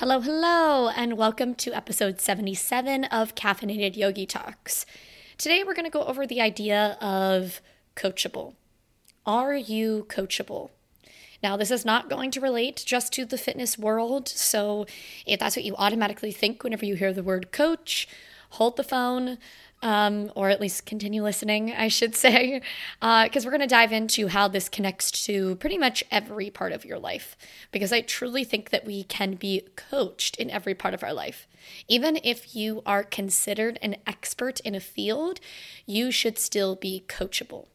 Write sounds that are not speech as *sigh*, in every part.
Hello, hello, and welcome to episode 77 of Caffeinated Yogi Talks. Today we're going to go over the idea of coachable. Are you coachable? Now, this is not going to relate just to the fitness world, so if that's what you automatically think whenever you hear the word coach, hold the phone, um, or at least continue listening, I should say, because uh, we're going to dive into how this connects to pretty much every part of your life. Because I truly think that we can be coached in every part of our life. Even if you are considered an expert in a field, you should still be coachable.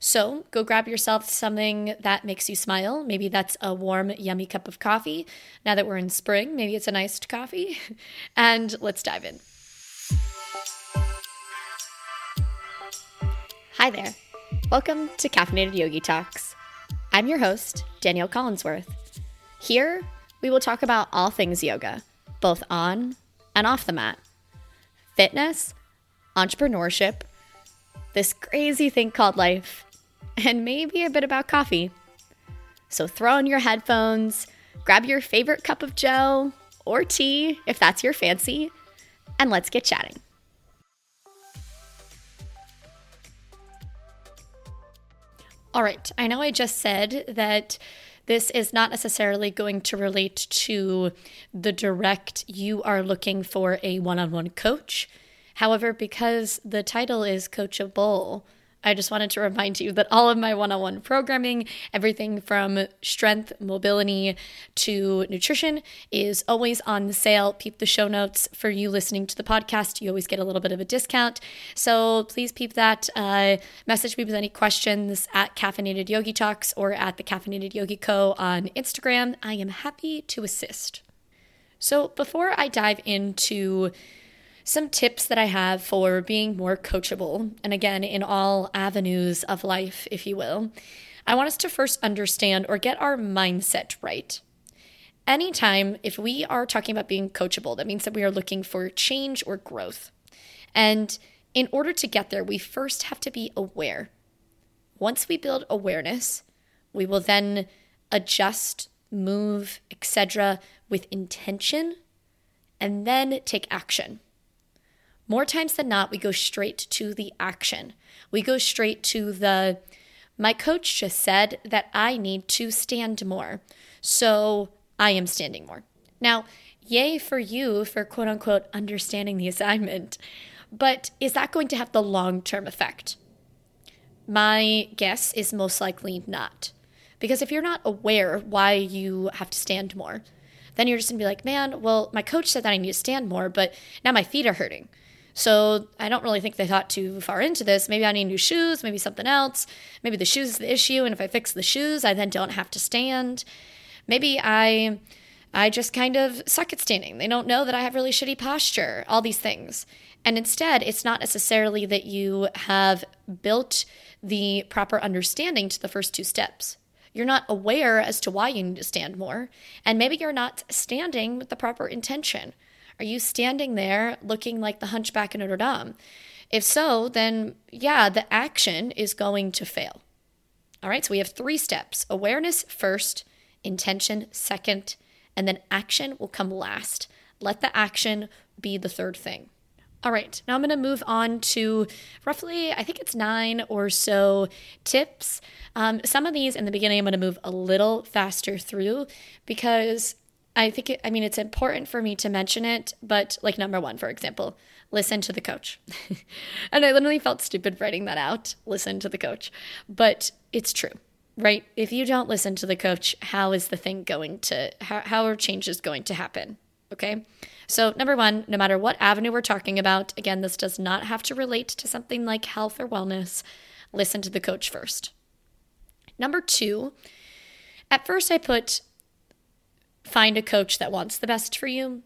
So go grab yourself something that makes you smile. Maybe that's a warm, yummy cup of coffee. Now that we're in spring, maybe it's an iced coffee. *laughs* And let's dive in. Hi there. Welcome to Caffeinated Yogi Talks. I'm your host, Danielle Collinsworth. Here, we will talk about all things yoga, both on and off the mat fitness, entrepreneurship, this crazy thing called life, and maybe a bit about coffee. So throw on your headphones, grab your favorite cup of joe or tea if that's your fancy, and let's get chatting. All right, I know I just said that this is not necessarily going to relate to the direct you are looking for a one on one coach. However, because the title is coachable, I just wanted to remind you that all of my one on one programming, everything from strength, mobility to nutrition, is always on sale. Peep the show notes for you listening to the podcast. You always get a little bit of a discount. So please peep that. Uh, message me with any questions at Caffeinated Yogi Talks or at the Caffeinated Yogi Co. on Instagram. I am happy to assist. So before I dive into some tips that I have for being more coachable, and again, in all avenues of life, if you will, I want us to first understand or get our mindset right. Anytime, if we are talking about being coachable, that means that we are looking for change or growth. And in order to get there, we first have to be aware. Once we build awareness, we will then adjust, move, etc., with intention, and then take action. More times than not, we go straight to the action. We go straight to the, my coach just said that I need to stand more. So I am standing more. Now, yay for you for quote unquote understanding the assignment, but is that going to have the long term effect? My guess is most likely not. Because if you're not aware why you have to stand more, then you're just gonna be like, man, well, my coach said that I need to stand more, but now my feet are hurting. So I don't really think they thought too far into this. Maybe I need new shoes, maybe something else. Maybe the shoes is the issue, and if I fix the shoes, I then don't have to stand. Maybe I I just kind of suck at standing. They don't know that I have really shitty posture, all these things. And instead, it's not necessarily that you have built the proper understanding to the first two steps. You're not aware as to why you need to stand more, and maybe you're not standing with the proper intention. Are you standing there looking like the hunchback in Notre Dame? If so, then yeah, the action is going to fail. All right, so we have three steps awareness first, intention second, and then action will come last. Let the action be the third thing. All right, now I'm going to move on to roughly, I think it's nine or so tips. Um, some of these in the beginning, I'm going to move a little faster through because I think, I mean, it's important for me to mention it, but like number one, for example, listen to the coach. *laughs* and I literally felt stupid writing that out listen to the coach. But it's true, right? If you don't listen to the coach, how is the thing going to, how, how are changes going to happen? Okay. So, number one, no matter what avenue we're talking about, again, this does not have to relate to something like health or wellness. Listen to the coach first. Number two, at first I put find a coach that wants the best for you.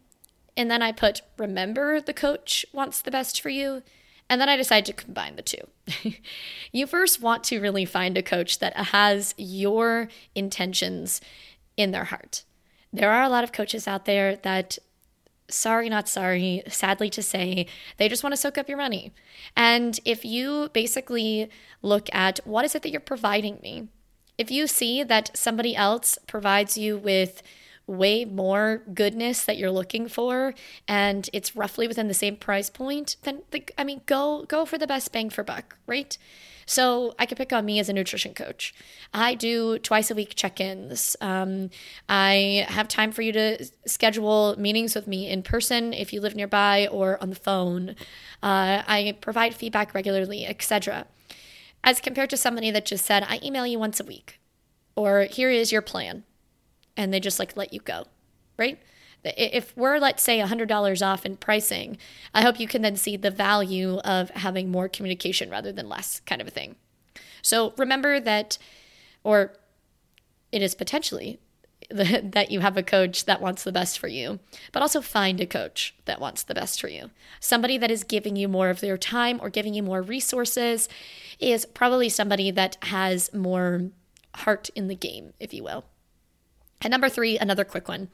And then I put remember the coach wants the best for you. And then I decided to combine the two. *laughs* you first want to really find a coach that has your intentions in their heart. There are a lot of coaches out there that, sorry, not sorry, sadly to say, they just want to soak up your money. And if you basically look at what is it that you're providing me, if you see that somebody else provides you with way more goodness that you're looking for and it's roughly within the same price point, then the, I mean go go for the best bang for buck, right? So I could pick on me as a nutrition coach. I do twice a week check ins. Um, I have time for you to schedule meetings with me in person if you live nearby or on the phone. Uh, I provide feedback regularly, etc. As compared to somebody that just said, I email you once a week, or here is your plan, and they just like let you go, right? if we're let's say $100 off in pricing i hope you can then see the value of having more communication rather than less kind of a thing so remember that or it is potentially *laughs* that you have a coach that wants the best for you, but also find a coach that wants the best for you. Somebody that is giving you more of their time or giving you more resources is probably somebody that has more heart in the game, if you will. And number three, another quick one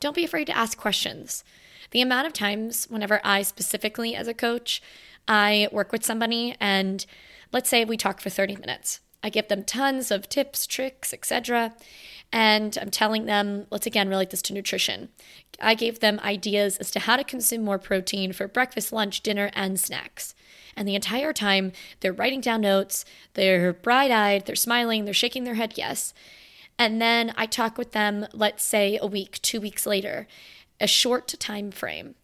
don't be afraid to ask questions. The amount of times, whenever I specifically as a coach, I work with somebody and let's say we talk for 30 minutes. I give them tons of tips, tricks, etc. And I'm telling them, let's again relate this to nutrition. I gave them ideas as to how to consume more protein for breakfast, lunch, dinner, and snacks. And the entire time, they're writing down notes, they're bright eyed, they're smiling, they're shaking their head yes. And then I talk with them, let's say a week, two weeks later, a short time frame.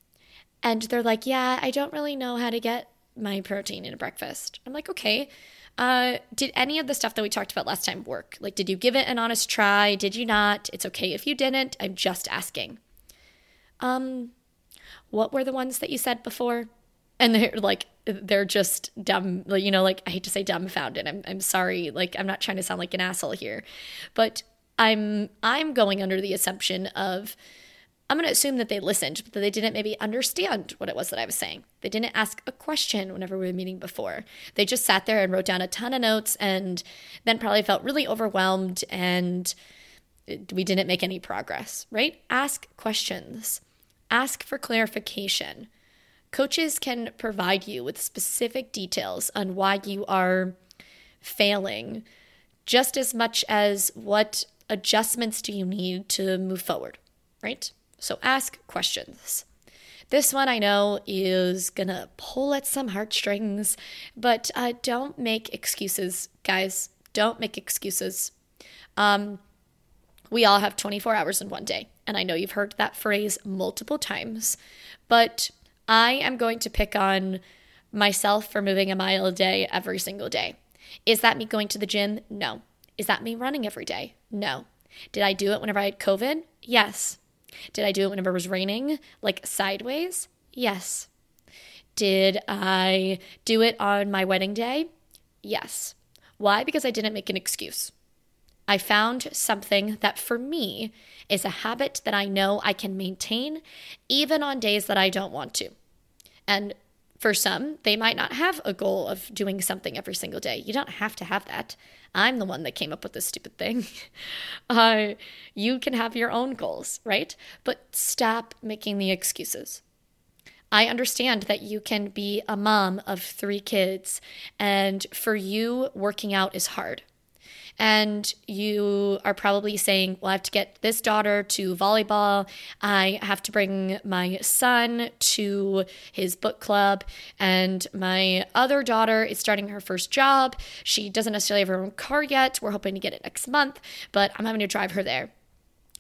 And they're like, yeah, I don't really know how to get my protein in a breakfast. I'm like, okay. Uh, did any of the stuff that we talked about last time work? Like, did you give it an honest try? Did you not? It's okay if you didn't. I'm just asking. Um, what were the ones that you said before? And they're like, they're just dumb, you know, like I hate to say dumbfounded. I'm, I'm sorry. Like, I'm not trying to sound like an asshole here, but I'm, I'm going under the assumption of, I'm going to assume that they listened, but that they didn't maybe understand what it was that I was saying. They didn't ask a question whenever we were meeting before. They just sat there and wrote down a ton of notes and then probably felt really overwhelmed and we didn't make any progress, right? Ask questions, ask for clarification. Coaches can provide you with specific details on why you are failing, just as much as what adjustments do you need to move forward, right? So ask questions. This one I know is gonna pull at some heartstrings, but uh, don't make excuses, guys. Don't make excuses. Um, we all have 24 hours in one day, and I know you've heard that phrase multiple times, but I am going to pick on myself for moving a mile a day every single day. Is that me going to the gym? No. Is that me running every day? No. Did I do it whenever I had COVID? Yes. Did I do it whenever it was raining, like sideways? Yes. Did I do it on my wedding day? Yes. Why? Because I didn't make an excuse. I found something that for me is a habit that I know I can maintain even on days that I don't want to. And for some, they might not have a goal of doing something every single day. You don't have to have that. I'm the one that came up with this stupid thing. *laughs* Uh, you can have your own goals, right? But stop making the excuses. I understand that you can be a mom of three kids, and for you, working out is hard and you are probably saying, Well, I have to get this daughter to volleyball. I have to bring my son to his book club. And my other daughter is starting her first job. She doesn't necessarily have her own car yet. We're hoping to get it next month, but I'm having to drive her there.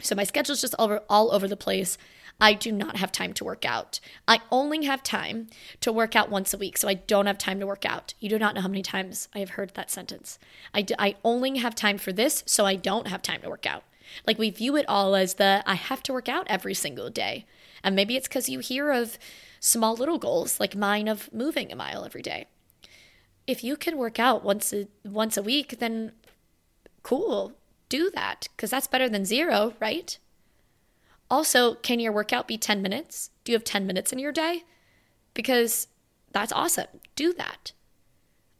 So my schedule's just all over, all over the place. I do not have time to work out. I only have time to work out once a week, so I don't have time to work out. You do not know how many times I have heard that sentence. I, do, I only have time for this, so I don't have time to work out. Like we view it all as the I have to work out every single day. And maybe it's because you hear of small little goals like mine of moving a mile every day. If you can work out once a, once a week, then cool, do that because that's better than zero, right? Also, can your workout be 10 minutes? Do you have 10 minutes in your day? Because that's awesome. Do that.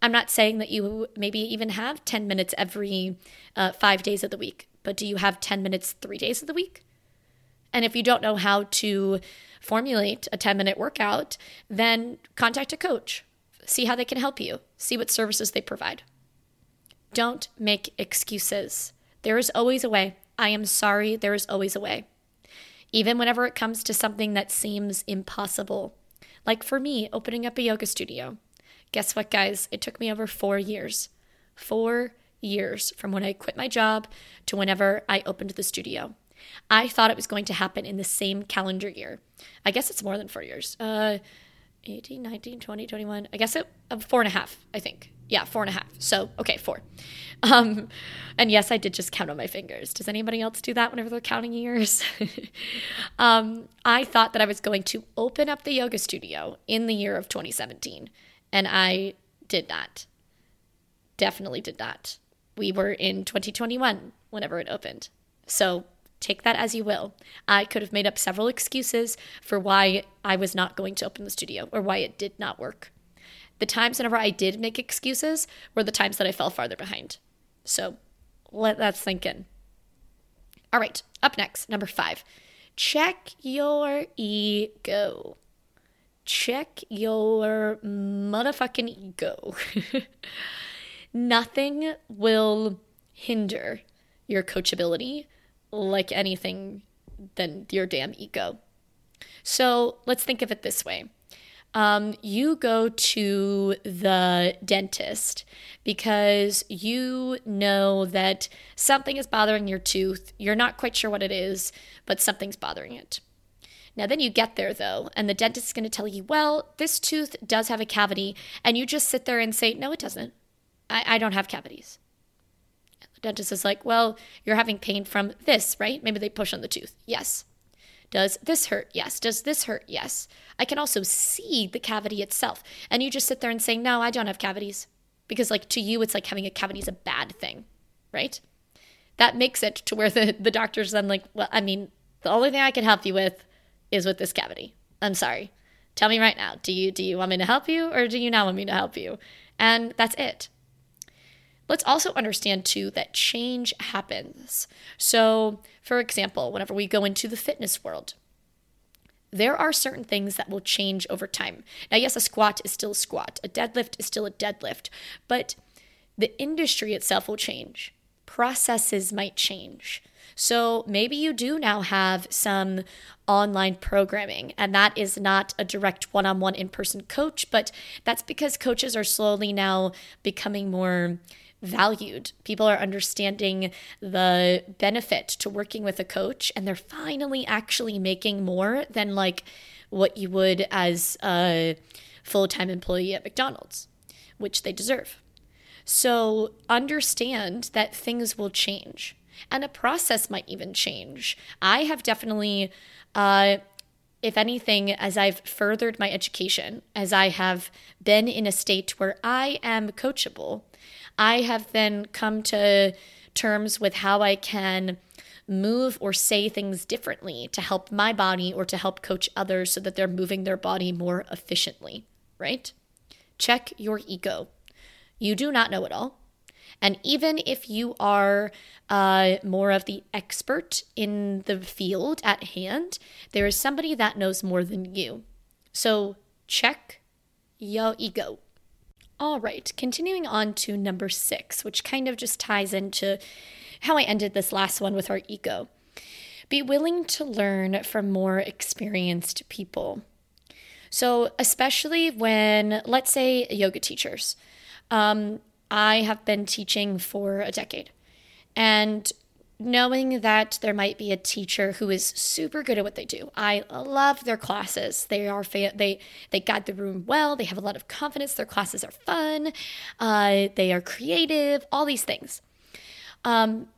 I'm not saying that you maybe even have 10 minutes every uh, five days of the week, but do you have 10 minutes three days of the week? And if you don't know how to formulate a 10 minute workout, then contact a coach. See how they can help you, see what services they provide. Don't make excuses. There is always a way. I am sorry, there is always a way. Even whenever it comes to something that seems impossible. Like for me, opening up a yoga studio. Guess what, guys? It took me over four years. Four years from when I quit my job to whenever I opened the studio. I thought it was going to happen in the same calendar year. I guess it's more than four years. Uh, 18, 19, 20, 21. I guess it uh, four and a half, I think. Yeah, four and a half. So, okay, four. Um, and yes, I did just count on my fingers. Does anybody else do that whenever they're counting years? *laughs* um, I thought that I was going to open up the yoga studio in the year of 2017, and I did not. Definitely did not. We were in 2021 whenever it opened. So take that as you will. I could have made up several excuses for why I was not going to open the studio or why it did not work. The times whenever I did make excuses were the times that I fell farther behind. So let that sink in. All right, up next, number five check your ego. Check your motherfucking ego. *laughs* Nothing will hinder your coachability like anything than your damn ego. So let's think of it this way. Um, you go to the dentist because you know that something is bothering your tooth. You're not quite sure what it is, but something's bothering it. Now, then you get there though, and the dentist is going to tell you, well, this tooth does have a cavity. And you just sit there and say, no, it doesn't. I, I don't have cavities. The dentist is like, well, you're having pain from this, right? Maybe they push on the tooth. Yes. Does this hurt? Yes. Does this hurt? Yes. I can also see the cavity itself. And you just sit there and say, no, I don't have cavities. Because, like, to you, it's like having a cavity is a bad thing, right? That makes it to where the, the doctor's then like, well, I mean, the only thing I can help you with is with this cavity. I'm sorry. Tell me right now. Do you do you want me to help you or do you not want me to help you? And that's it. Let's also understand too that change happens. So, for example, whenever we go into the fitness world, there are certain things that will change over time. Now, yes, a squat is still a squat, a deadlift is still a deadlift, but the industry itself will change. Processes might change. So maybe you do now have some online programming, and that is not a direct one on one in person coach, but that's because coaches are slowly now becoming more valued. People are understanding the benefit to working with a coach, and they're finally actually making more than like what you would as a full time employee at McDonald's, which they deserve. So understand that things will change and a process might even change. I have definitely, uh, if anything, as I've furthered my education, as I have been in a state where I am coachable, I have then come to terms with how I can move or say things differently to help my body or to help coach others so that they're moving their body more efficiently, right? Check your ego. You do not know it all. And even if you are uh, more of the expert in the field at hand, there is somebody that knows more than you. So check your ego. All right, continuing on to number six, which kind of just ties into how I ended this last one with our ego. Be willing to learn from more experienced people. So, especially when, let's say, yoga teachers. Um, I have been teaching for a decade. And knowing that there might be a teacher who is super good at what they do. I love their classes. They are fa- they they guide the room well. They have a lot of confidence. Their classes are fun. Uh, they are creative. All these things. Um,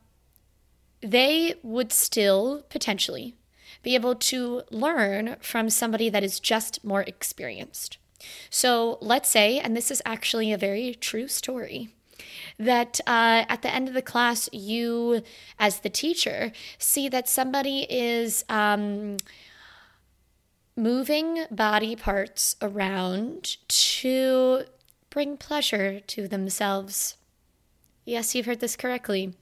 they would still potentially be able to learn from somebody that is just more experienced. So let's say, and this is actually a very true story that uh, at the end of the class, you, as the teacher, see that somebody is um, moving body parts around to bring pleasure to themselves. Yes, you've heard this correctly.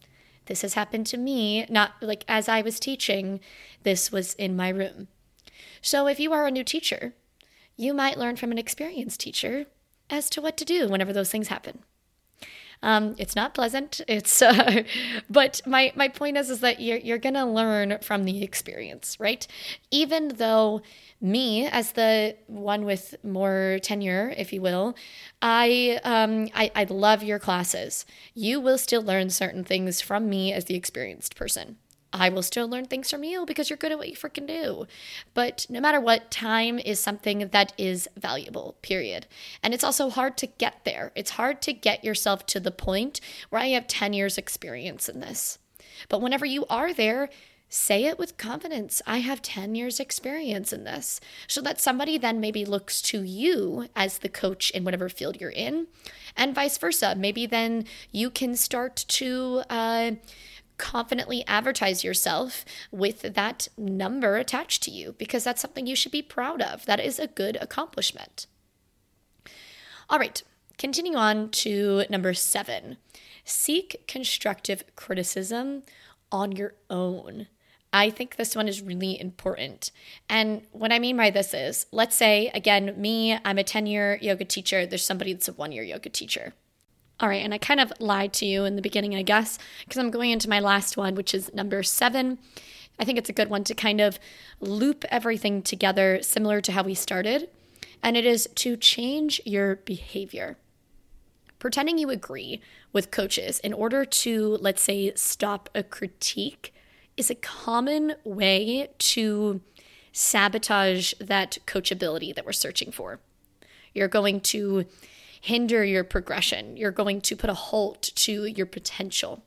This has happened to me, not like as I was teaching, this was in my room. So if you are a new teacher, you might learn from an experienced teacher as to what to do whenever those things happen. Um, it's not pleasant. It's, *laughs* uh, but my my point is is that you're you're gonna learn from the experience, right? Even though me as the one with more tenure, if you will, I um I, I love your classes. You will still learn certain things from me as the experienced person. I will still learn things from you because you're good at what you freaking do. But no matter what, time is something that is valuable, period. And it's also hard to get there. It's hard to get yourself to the point where I have 10 years' experience in this. But whenever you are there, say it with confidence. I have 10 years' experience in this. So that somebody then maybe looks to you as the coach in whatever field you're in, and vice versa. Maybe then you can start to, uh, confidently advertise yourself with that number attached to you because that's something you should be proud of. That is a good accomplishment. All right, continue on to number seven seek constructive criticism on your own. I think this one is really important. And what I mean by this is, let's say, again, me, I'm a 10 year yoga teacher, there's somebody that's a one year yoga teacher. All right, and I kind of lied to you in the beginning, I guess, because I'm going into my last one, which is number seven. I think it's a good one to kind of loop everything together, similar to how we started, and it is to change your behavior. Pretending you agree with coaches in order to, let's say, stop a critique is a common way to sabotage that coachability that we're searching for. You're going to hinder your progression. You're going to put a halt to your potential.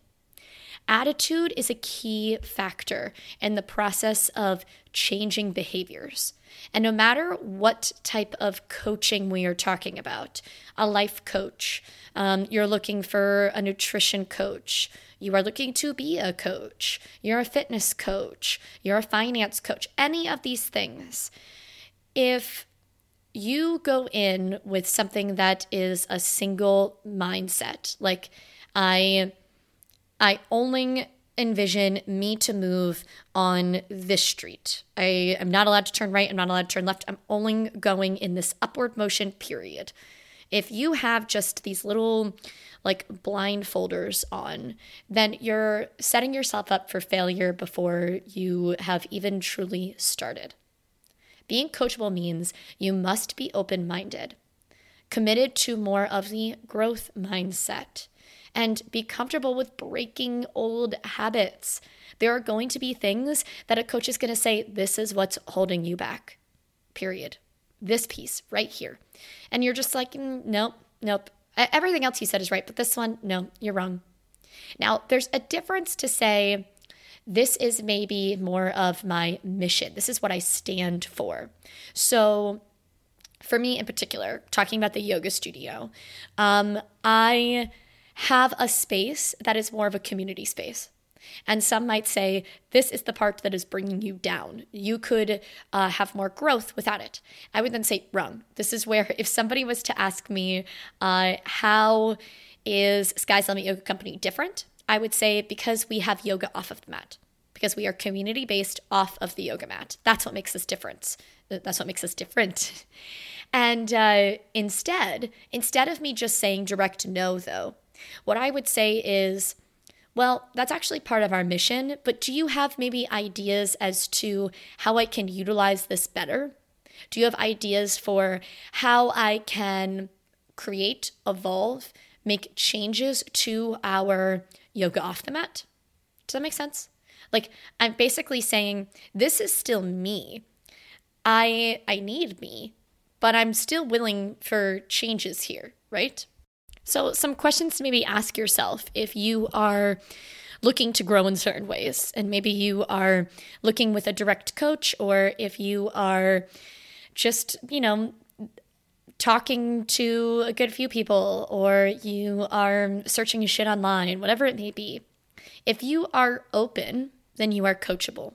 Attitude is a key factor in the process of changing behaviors. And no matter what type of coaching we are talking about, a life coach, um, you're looking for a nutrition coach, you are looking to be a coach, you're a fitness coach, you're a finance coach, any of these things, if you go in with something that is a single mindset. Like I I only envision me to move on this street. I am not allowed to turn right, I'm not allowed to turn left. I'm only going in this upward motion period. If you have just these little like blindfolders on, then you're setting yourself up for failure before you have even truly started. Being coachable means you must be open minded, committed to more of the growth mindset, and be comfortable with breaking old habits. There are going to be things that a coach is going to say, This is what's holding you back, period. This piece right here. And you're just like, mm, Nope, nope. Everything else you said is right, but this one, no, you're wrong. Now, there's a difference to say, this is maybe more of my mission. This is what I stand for. So, for me in particular, talking about the yoga studio, um, I have a space that is more of a community space. And some might say, this is the part that is bringing you down. You could uh, have more growth without it. I would then say, wrong. This is where, if somebody was to ask me, uh, how is Sky's Limit Yoga Company different? I would say because we have yoga off of the mat, because we are community based off of the yoga mat. That's what makes us different. That's what makes us different. *laughs* And uh, instead, instead of me just saying direct no, though, what I would say is, well, that's actually part of our mission, but do you have maybe ideas as to how I can utilize this better? Do you have ideas for how I can create, evolve, make changes to our yoga off the mat. Does that make sense? Like I'm basically saying this is still me. I I need me, but I'm still willing for changes here, right? So some questions to maybe ask yourself if you are looking to grow in certain ways and maybe you are looking with a direct coach or if you are just, you know, talking to a good few people or you are searching shit online, whatever it may be, if you are open, then you are coachable.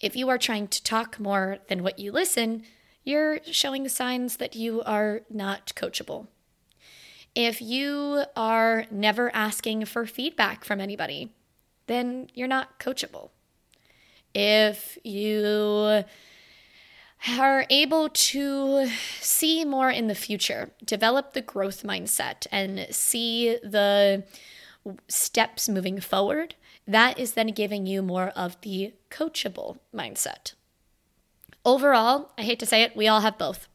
If you are trying to talk more than what you listen, you're showing signs that you are not coachable. If you are never asking for feedback from anybody, then you're not coachable. If you are able to see more in the future, develop the growth mindset, and see the steps moving forward, that is then giving you more of the coachable mindset. Overall, I hate to say it, we all have both.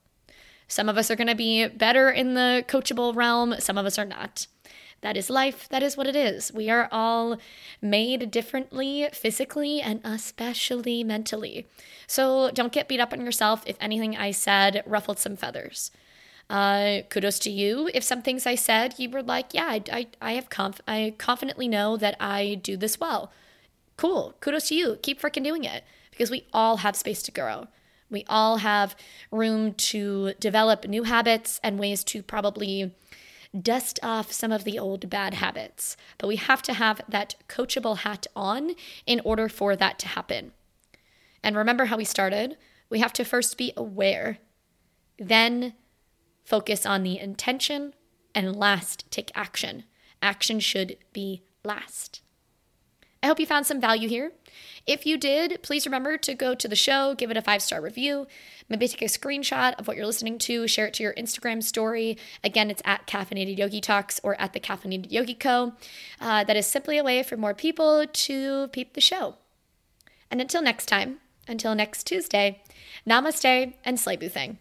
Some of us are going to be better in the coachable realm, some of us are not. That is life. That is what it is. We are all made differently physically and especially mentally. So don't get beat up on yourself if anything I said ruffled some feathers. Uh, kudos to you. If some things I said you were like, yeah, I, I, I have conf- I confidently know that I do this well. Cool. Kudos to you. Keep freaking doing it because we all have space to grow. We all have room to develop new habits and ways to probably dust off some of the old bad habits. But we have to have that coachable hat on in order for that to happen. And remember how we started? We have to first be aware, then focus on the intention, and last take action. Action should be last. I hope you found some value here. If you did, please remember to go to the show, give it a five star review, maybe take a screenshot of what you're listening to, share it to your Instagram story. Again, it's at Caffeinated Yogi Talks or at the Caffeinated Yogi Co. Uh, that is simply a way for more people to peep the show. And until next time, until next Tuesday, namaste and slay thing.